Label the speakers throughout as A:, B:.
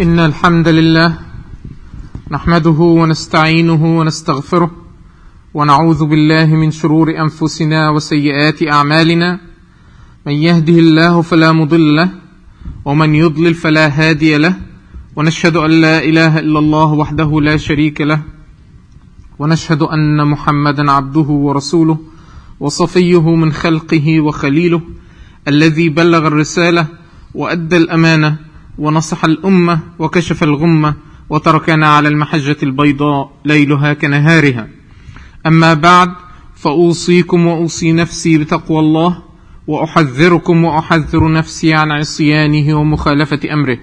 A: إن الحمد لله نحمده ونستعينه ونستغفره ونعوذ بالله من شرور أنفسنا وسيئات أعمالنا. من يهده الله فلا مضل له ومن يضلل فلا هادي له. ونشهد أن لا إله إلا الله وحده لا شريك له. ونشهد أن محمدا عبده ورسوله وصفيه من خلقه وخليله الذي بلغ الرسالة وأدى الأمانة ونصح الأمة وكشف الغمة وتركنا على المحجة البيضاء ليلها كنهارها. أما بعد فأوصيكم وأوصي نفسي بتقوى الله وأحذركم وأحذر نفسي عن عصيانه ومخالفة أمره.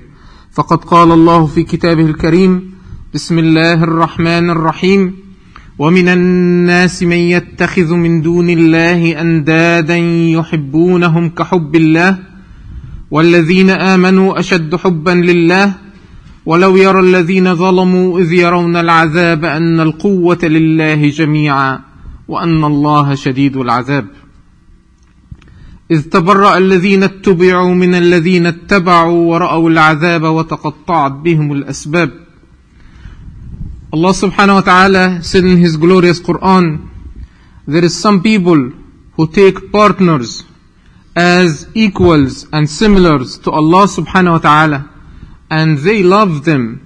A: فقد قال الله في كتابه الكريم بسم الله الرحمن الرحيم ومن الناس من يتخذ من دون الله أندادا يحبونهم كحب الله والذين آمنوا أشد حبا لله ولو يرى الذين ظلموا إذ يرون العذاب أن القوة لله جميعا وأن الله شديد العذاب. إذ تبرأ الذين اتبعوا من الذين اتبعوا ورأوا العذاب وتقطعت بهم الأسباب. Allah subhanahu wa ta'ala said in His glorious Quran, there is some people who take partners as equals and similars to Allah subhanahu wa ta'ala and they love them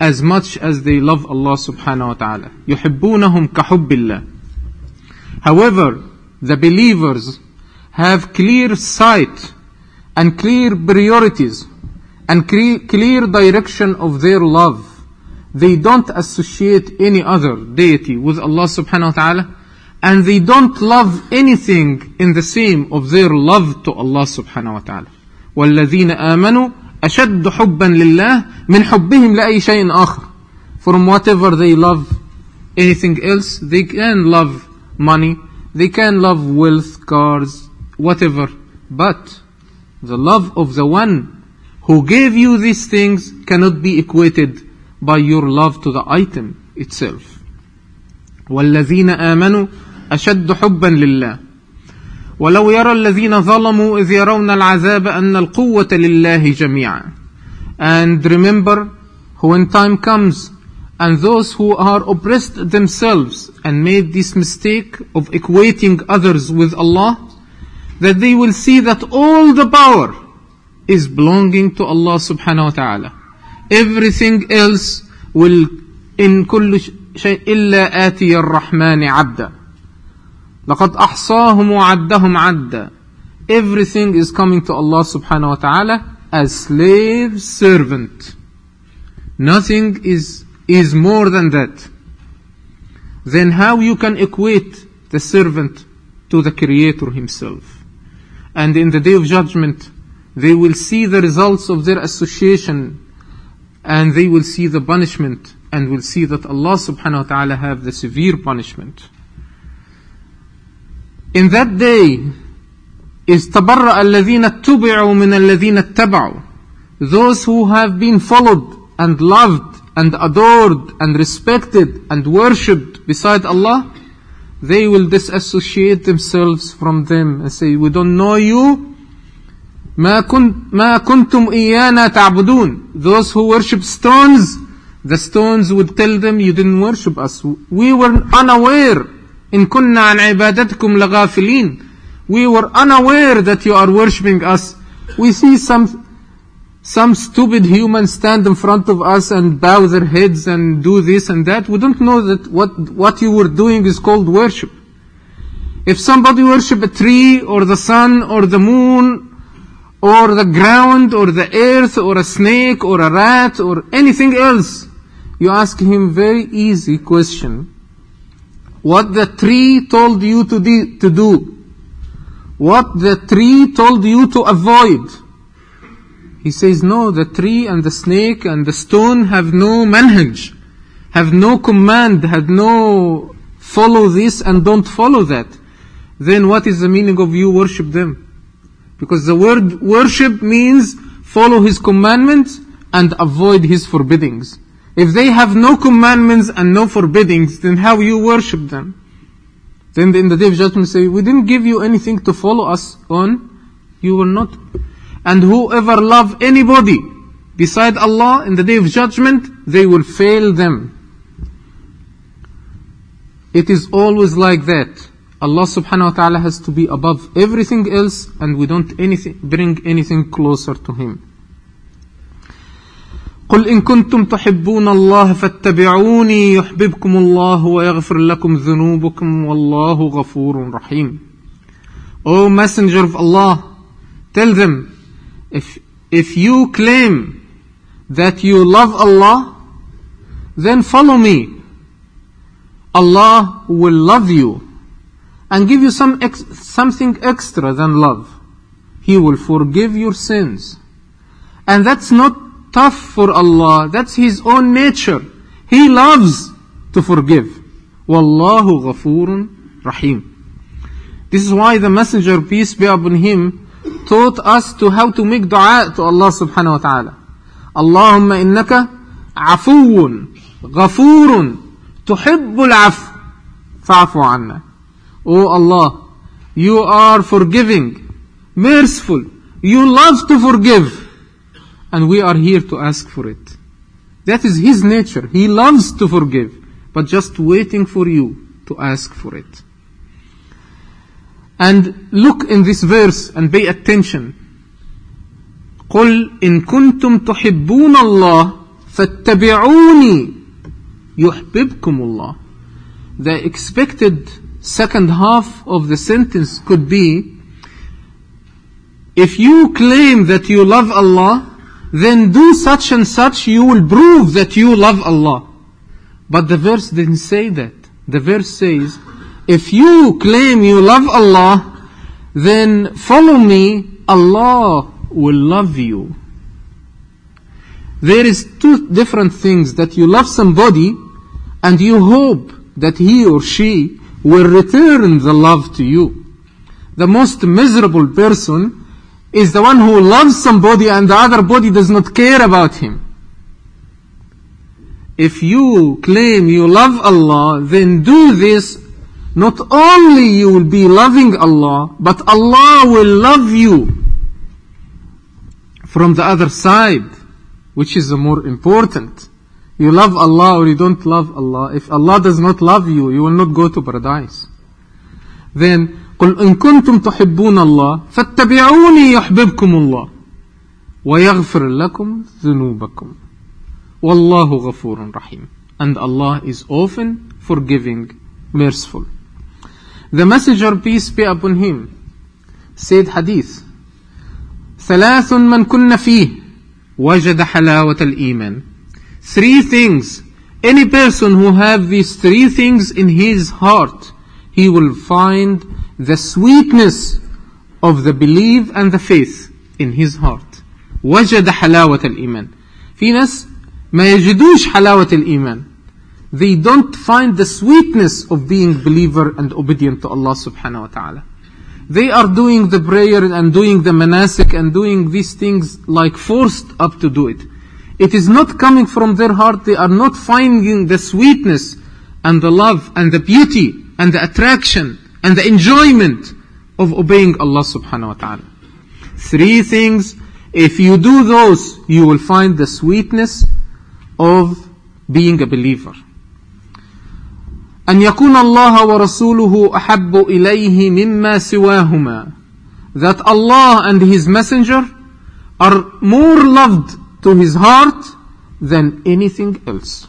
A: as much as they love Allah subhanahu wa ta'ala. يحبونهم كحب الله. However, the believers have clear sight and clear priorities and clear direction of their love. They don't associate any other deity with Allah subhanahu wa ta'ala and they don't love anything in the same of their love to Allah subhanahu wa ta'ala. والذين آمنوا أشد حبا لله من حبهم لأي شيء آخر. From whatever they love anything else, they can love money, they can love wealth, cars, whatever. But the love of the one who gave you these things cannot be equated by your love to the item itself. والذين آمنوا أشد حبا لله ولو يرى الذين ظلموا إذ يرون العذاب أن القوة لله جميعا And remember when time comes and those who are oppressed themselves and made this mistake of equating others with Allah that they will see that all the power is belonging to Allah subhanahu wa ta'ala everything else will in كل شيء إلا آتي الرحمن عبدا لقد أحصاهم وعدهم عدا everything is coming to Allah subhanahu wa ta'ala as slave servant nothing is is more than that then how you can equate the servant to the creator himself and in the day of judgment they will see the results of their association and they will see the punishment and will see that Allah subhanahu wa ta'ala have the severe punishment. In that day is تبرأ الذين اتبعوا من الذين اتبعوا those who have been followed and loved and adored and respected and worshipped beside Allah they will disassociate themselves from them and say we don't know you ما كنت ما كنتم إيانا تعبدون those who worship stones the stones would tell them you didn't worship us we were unaware in kunna an ibadatikum lagafilin. We were unaware that you are worshipping us. We see some, some stupid humans stand in front of us and bow their heads and do this and that. We don't know that what, what you were doing is called worship. If somebody worship a tree or the sun or the moon or the ground or the earth or a snake or a rat or anything else, you ask him very easy question what the tree told you to, de- to do. What the tree told you to avoid. He says no the tree and the snake and the stone have no manhaj have no command have no follow this and don't follow that. Then what is the meaning of you worship them? Because the word worship means follow his commandments and avoid his forbiddings. If they have no commandments and no forbiddings, then how you worship them? Then in the day of judgment say, we didn't give you anything to follow us on. You were not. And whoever love anybody beside Allah in the day of judgment, they will fail them. It is always like that. Allah subhanahu wa ta'ala has to be above everything else and we don't anything, bring anything closer to Him. قل إن كنتم تحبون الله فاتبعوني يحببكم الله ويغفر لكم ذنوبكم والله غفور رحيم. O Messenger of Allah, tell them, if, if you claim that you love Allah, then follow me. Allah will love you and give you some ex- something extra than love. He will forgive your sins. And that's not tough for Allah. That's His own nature. He loves to forgive. Wallahu ghafurun rahim. This is why the Messenger, peace be upon him, taught us to how to make dua to Allah subhanahu wa ta'ala. Allahumma innaka afuun ghafurun tuhibbul afu fa'fu anna. O Allah, you are forgiving, merciful, you love to forgive And we are here to ask for it. That is His nature. He loves to forgive, but just waiting for you to ask for it. And look in this verse and pay attention. قل إن كنتم تحبون الله فاتبعوني يحببكم الله. The expected second half of the sentence could be if you claim that you love Allah, then do such and such, you will prove that you love Allah. But the verse didn't say that. The verse says, if you claim you love Allah, then follow me, Allah will love you. There is two different things that you love somebody and you hope that he or she will return the love to you. The most miserable person is the one who loves somebody and the other body does not care about him. If you claim you love Allah, then do this. Not only you will be loving Allah, but Allah will love you from the other side, which is the more important. You love Allah or you don't love Allah. If Allah does not love you, you will not go to paradise. Then, قل إن كنتم تحبون الله فاتبعوني يحببكم الله ويغفر لكم ذنوبكم والله غفور رحيم and Allah is often forgiving merciful the messenger peace be upon him said hadith ثلاث من كن فيه وجد حلاوة الإيمان three things any person who have these three things in his heart he will find the sweetness of the belief and the faith in his heart وجد حلاوة الإيمان في ناس ما يجدوش حلاوة الإيمان they don't find the sweetness of being believer and obedient to Allah subhanahu wa ta'ala they are doing the prayer and doing the manasik and doing these things like forced up to do it it is not coming from their heart they are not finding the sweetness and the love and the beauty and the attraction and the enjoyment of obeying Allah subhanahu wa ta'ala. Three things, if you do those, you will find the sweetness of being a believer. أن يكون الله ورسوله أحب إليه مما سواهما that Allah and His Messenger are more loved to His heart than anything else.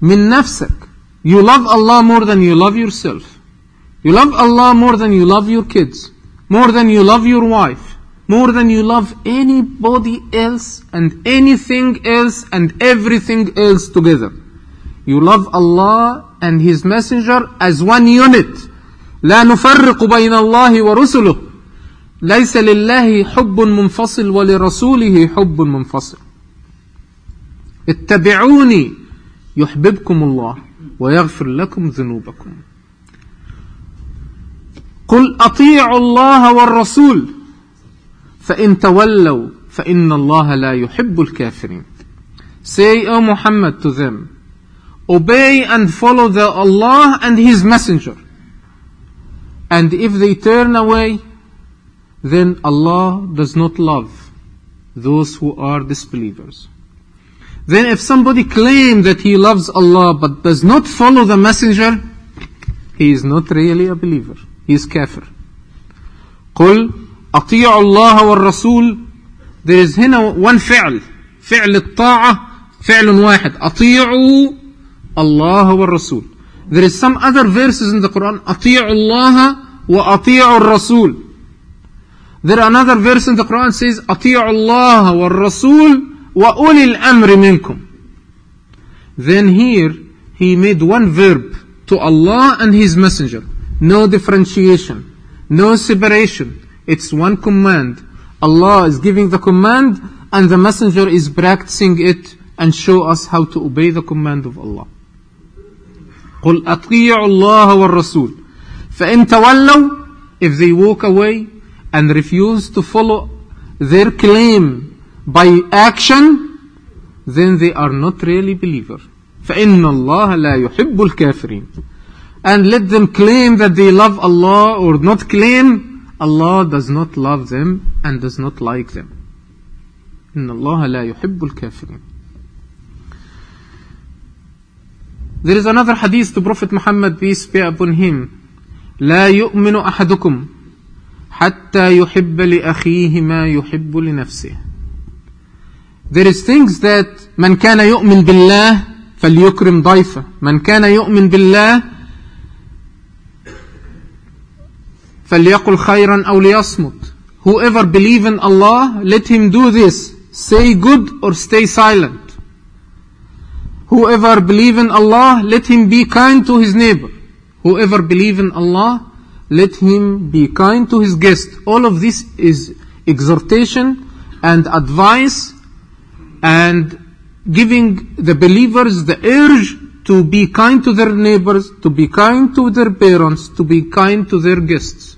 A: من نفسك you love Allah more than you love yourself. You love Allah more than you love your kids, more than you love your wife, more than you love anybody else and anything else and everything else together. You love Allah and His Messenger as one unit. لا نفرق بين الله ورسله ليس لله حب منفصل ولرسوله حب منفصل اتبعوني يحببكم الله ويغفر لكم ذنوبكم قل اطيعوا الله والرسول فان تولوا فان الله لا يحب الكافرين say o muhammad to them obey and follow the allah and his messenger and if they turn away then allah does not love those who are disbelievers. Then if somebody claims that he loves Allah but does not follow the messenger, he is not really a believer. He is kafir. قل أطيعوا الله والرسول There is هنا one فعل فعل الطاعة فعل واحد أطيعوا الله والرسول There is some other verses in the Quran أطيعوا الله وأطيعوا الرسول There are another verse in the Quran says أطيعوا الله والرسول وأولي الأمر منكم Then here he made one verb to Allah and His Messenger. No differentiation, no separation. It's one command. Allah is giving the command and the Messenger is practicing it and show us how to obey the command of Allah. قل أطيعوا الله والرسول فإن تولوا if they walk away and refuse to follow their claim by action then they are not really believer فإن الله لا يحب الكافرين and let them claim that they love Allah or not claim Allah does not love them and does not like them إن الله لا يحب الكافرين There is another hadith to Prophet Muhammad peace be upon him لا يؤمن أحدكم حتى يحب لأخيه ما يحب لنفسه There is things that من كان يؤمن بالله فليكرم ضيفه من كان يؤمن بالله فليقل خيرا أو ليصمت Whoever believe in Allah, let him do this. Say good or stay silent. Whoever believe in Allah, let him be kind to his neighbor. Whoever believe in Allah, let him be kind to his guest. All of this is exhortation and advice and giving the believers the urge to be kind to their neighbors, to be kind to their parents, to be kind to their guests.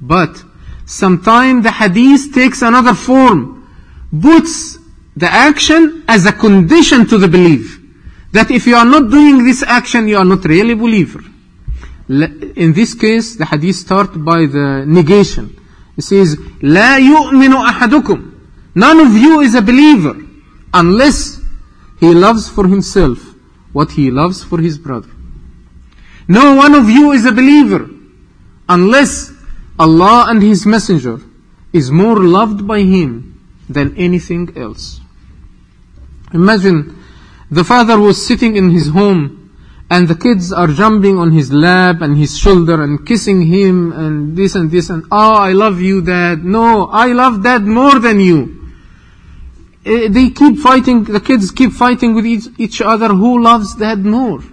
A: But sometimes the hadith takes another form, puts the action as a condition to the belief. That if you are not doing this action, you are not really a believer. In this case, the hadith starts by the negation. It says, لا يؤمن أحدكم. None of you is a believer unless he loves for himself what he loves for his brother. No one of you is a believer unless Allah and His Messenger is more loved by him than anything else. Imagine the father was sitting in his home and the kids are jumping on his lap and his shoulder and kissing him and this and this and oh I love you dad. No I love dad more than you. Eh, they keep fighting the kids keep fighting with each, each other who loves dad more?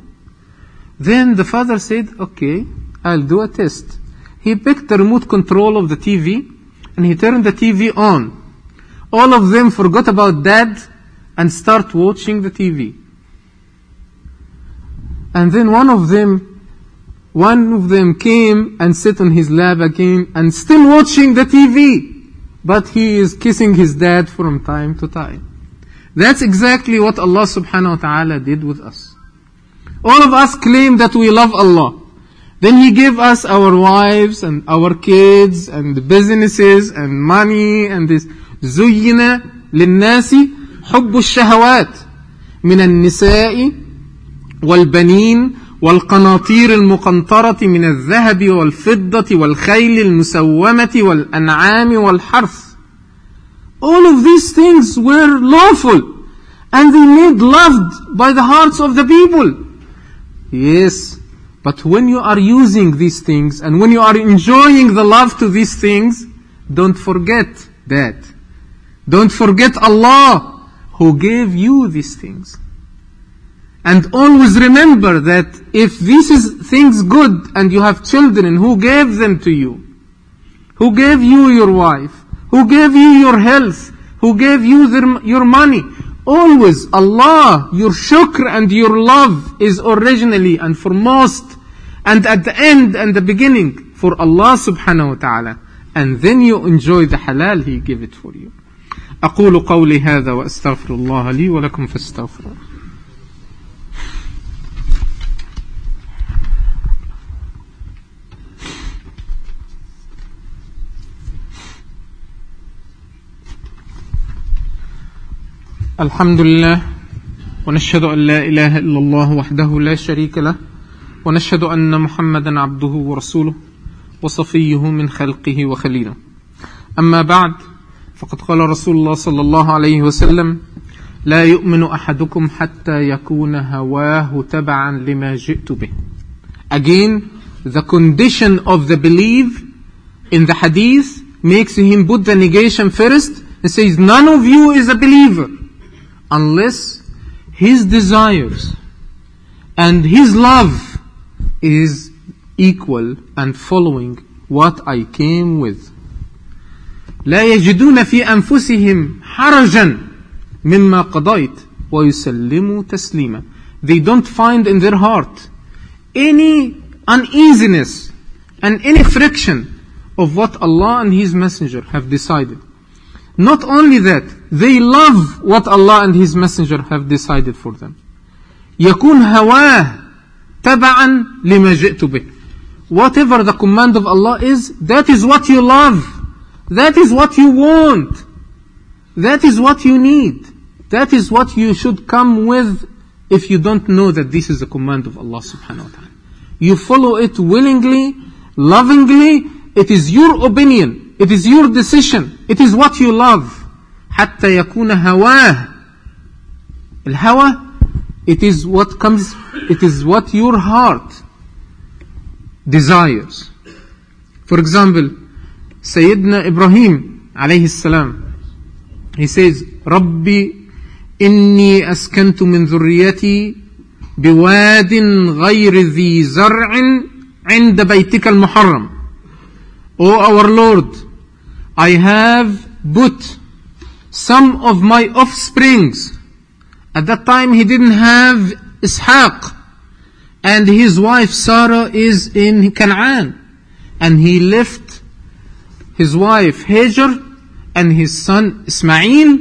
A: Then the father said okay I'll do a test he picked the remote control of the TV and he turned the TV on all of them forgot about dad and start watching the TV and then one of them, one of them came and sat on his lap again and still watching the TV. But he is kissing his dad from time to time. That's exactly what Allah subhanahu wa ta'ala did with us. All of us claim that we love Allah. Then He gave us our wives and our kids and businesses and money and this. زين للناس حب الشهوات من النساء والبنين والقناطير المقنطرة من الذهب والفضة والخيل المسومة والأنعام والحرث. All of these things were lawful and they made loved by the hearts of the people. Yes, but when you are using these things and when you are enjoying the love to these things, don't forget that. Don't forget Allah who gave you these things. And always remember that if this is things good and you have children, who gave them to you? Who gave you your wife? Who gave you your health? Who gave you their, your money? Always Allah, your shukr and your love is originally and foremost and at the end and the beginning for Allah subhanahu wa ta'ala. And then you enjoy the halal He gave it for you. أقول قولي هذا وأستغفر الله لي ولكم فاستغفروه الحمد لله ونشهد أن لا إله إلا الله وحده لا شريك له ونشهد أن محمدا عبده ورسوله وصفيه من خلقه وخليله أما بعد فقد قال رسول الله صلى الله عليه وسلم لا يؤمن أحدكم حتى يكون هواه تبعا لما جئت به Again, the condition of the belief in the hadith makes him put the negation first and says, none of you is a believer unless his desires and his love is equal and following what I came with. لا يجدون في أنفسهم حرجا مما قضيت ويسلموا تسليما. They don't find in their heart any uneasiness and any friction of what Allah and His Messenger have decided. Not only that, they love what Allah and His Messenger have decided for them. يكون هواه تبعا لما جئت به. Whatever the command of Allah is, that is what you love. That is what you want. That is what you need. That is what you should come with if you don't know that this is the command of Allah subhanahu wa ta'ala. You follow it willingly, lovingly, it is your opinion, it is your decision, it is what you love. حتى يكون هواه الهوى it is what comes it is what your heart desires for example سيدنا إبراهيم عليه السلام he says ربي إني أسكنت من ذريتي بواد غير ذي زرع عند بيتك المحرم O our Lord I have put some of my offsprings at that time he didn't have Ishaq and his wife Sarah is in Canaan and he left his wife Hajar and his son Ismail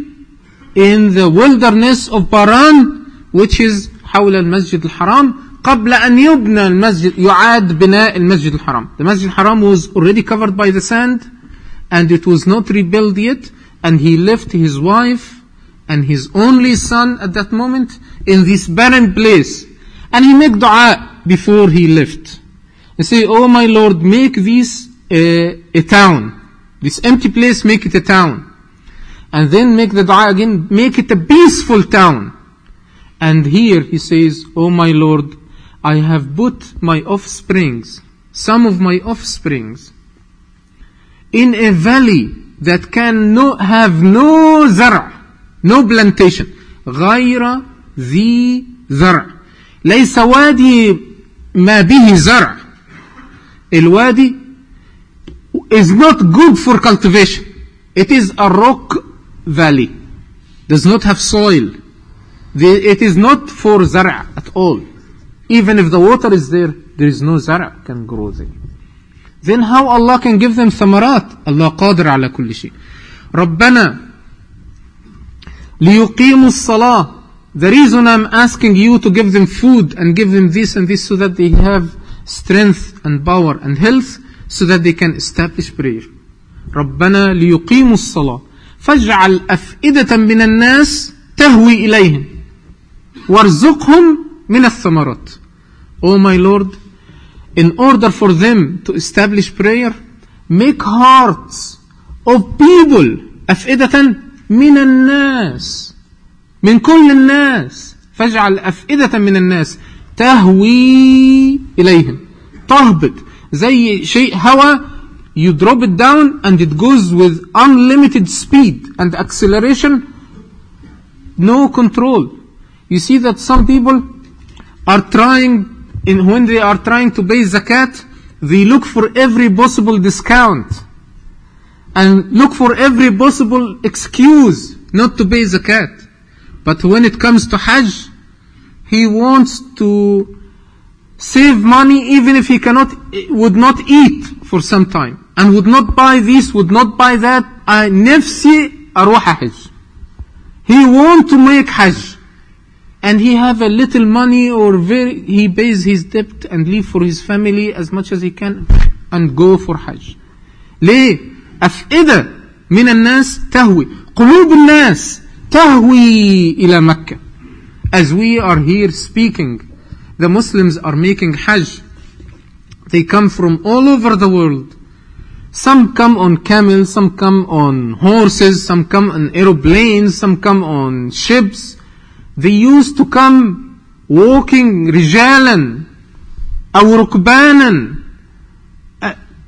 A: in the wilderness of Paran which is حول المسجد الحرام قبل أن يبنى المسجد يعاد بناء المسجد الحرام The Masjid الحرام was already covered by the sand and it was not rebuilt yet and he left his wife and his only son at that moment in this barren place. And he made dua before he left. He say, Oh my Lord, make this a, a town. This empty place, make it a town. And then make the dua again, make it a peaceful town. And here he says, Oh my Lord, I have put my offsprings, some of my offsprings, in a valley that can no, have no zara, no plantation غير ذي زرع ليس وادي ما به زرع الوادي is not good for cultivation it is a rock valley does not have soil it is not for زرع at all even if the water is there there is no زرع can grow there then how Allah can give them ثمرات Allah قادر على كل شيء ربنا ليقيموا الصلاة the reason I'm asking you to give them food and give them this and this so that they have strength and power and health so that they can establish prayer ربنا ليقيموا الصلاة فاجعل أفئدة من الناس تهوي إليهم وارزقهم من الثمرات Oh my Lord in order for them to establish prayer make hearts of people أفئدة من الناس من كل الناس فاجعل أفئدة من الناس تهوي إليهم تهبط زي شيء هوا you drop it down and it goes with unlimited speed and acceleration no control you see that some people are trying in, when they are trying to pay zakat they look for every possible discount and look for every possible excuse not to pay zakat but when it comes to hajj he wants to save money even if he cannot would not eat for some time and would not buy this would not buy that I نفسي أروح حج he want to make hajj and he have a little money or very he pays his debt and leave for his family as much as he can and go for hajj ليه أفئدة من الناس تهوي قلوب الناس تهوي إلى مكة as we are here speaking the Muslims are making Hajj they come from all over the world some come on camels some come on horses some come on aeroplanes some come on ships they used to come walking رجالا أو ركبانا uh,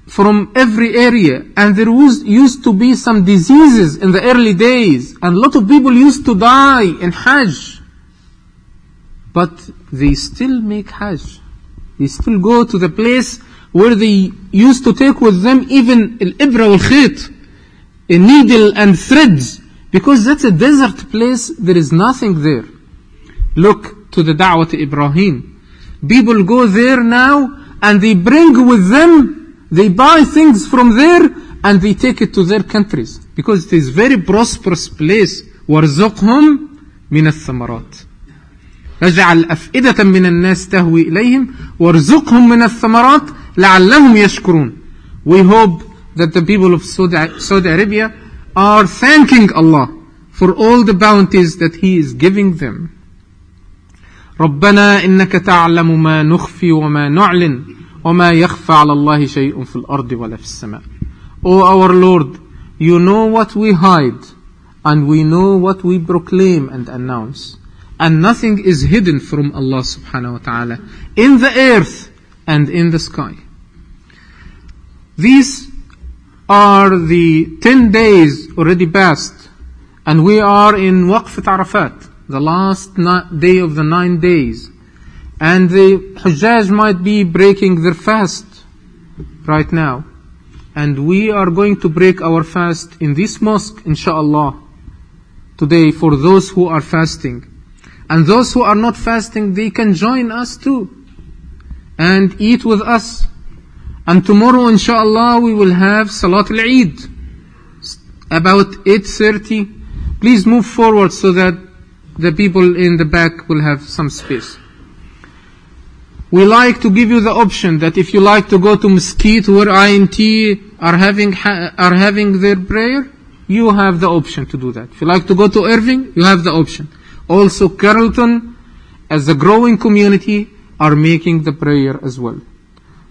A: from every area and there was, used to be some diseases in the early days and a lot of people used to die in Hajj. But they still make Hajj. They still go to the place where they used to take with them even al-ibra al-khit, a needle and threads, because that's a desert place, there is nothing there. Look to the da'wah to Ibrahim. People go there now and they bring with them they buy things from there and they take it to their countries because it is very prosperous place وارزقهم من الثمرات اجعل أفئدة من الناس تهوي إليهم وارزقهم من الثمرات لعلهم يشكرون we hope that the people of Saudi, Saudi Arabia are thanking Allah for all the bounties that He is giving them ربنا إنك تعلم ما نخفي وما نعلن وما يخفى على الله شيء في الأرض ولا في السماء O our Lord, you know what we hide and we know what we proclaim and announce. And nothing is hidden from Allah subhanahu wa ta'ala in the earth and in the sky. These are the 10 days already passed and we are in Waqf Arafat, the last day of the nine days. And the Hujjaj might be breaking their fast right now. And we are going to break our fast in this mosque, inshallah, today for those who are fasting. And those who are not fasting, they can join us too and eat with us. And tomorrow, inshallah, we will have Salat al-Eid about 8.30. Please move forward so that the people in the back will have some space. We like to give you the option that if you like to go to Mesquite where INT are having, are having their prayer, you have the option to do that. If you like to go to Irving, you have the option. Also Carrollton, as a growing community, are making the prayer as well.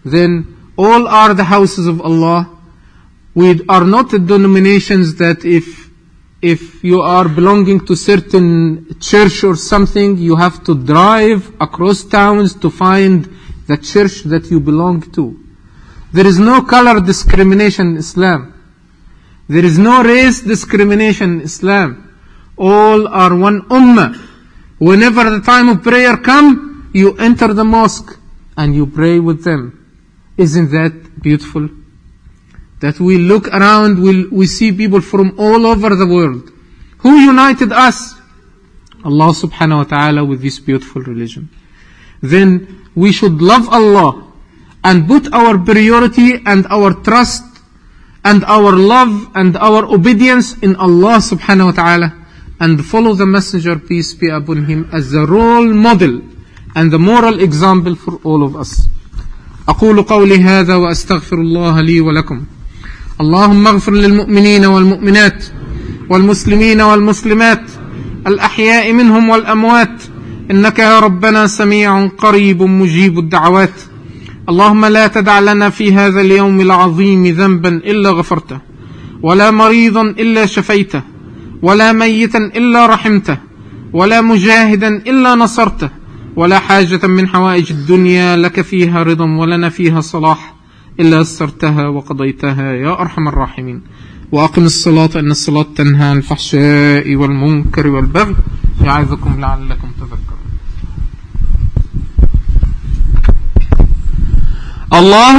A: Then all are the houses of Allah. We are not denominations that if if you are belonging to certain church or something, you have to drive across towns to find the church that you belong to. There is no color discrimination in Islam. There is no race discrimination in Islam. All are one ummah. Whenever the time of prayer come, you enter the mosque and you pray with them. Isn't that beautiful? That we look around, we, we see people from all over the world. Who united us? Allah subhanahu wa ta'ala with this beautiful religion. Then we should love Allah and put our priority and our trust and our love and our obedience in Allah subhanahu wa ta'ala and follow the messenger peace be upon him as the role model and the moral example for all of us أقول قولي هذا وأستغفر الله لي ولكم اللهم اغفر للمؤمنين والمؤمنات والمسلمين والمسلمات الأحياء منهم والأموات إنك يا ربنا سميع قريب مجيب الدعوات اللهم لا تدع لنا في هذا اليوم العظيم ذنبا إلا غفرته ولا مريضا إلا شفيته ولا ميتا إلا رحمته ولا مجاهدا إلا نصرته ولا حاجة من حوائج الدنيا لك فيها رضا ولنا فيها صلاح إلا يسرتها وقضيتها يا أرحم الراحمين. وأقم الصلاة إن الصلاة تنهى عن الفحشاء والمنكر والبغي. يعظكم لعلكم تذكرون. الله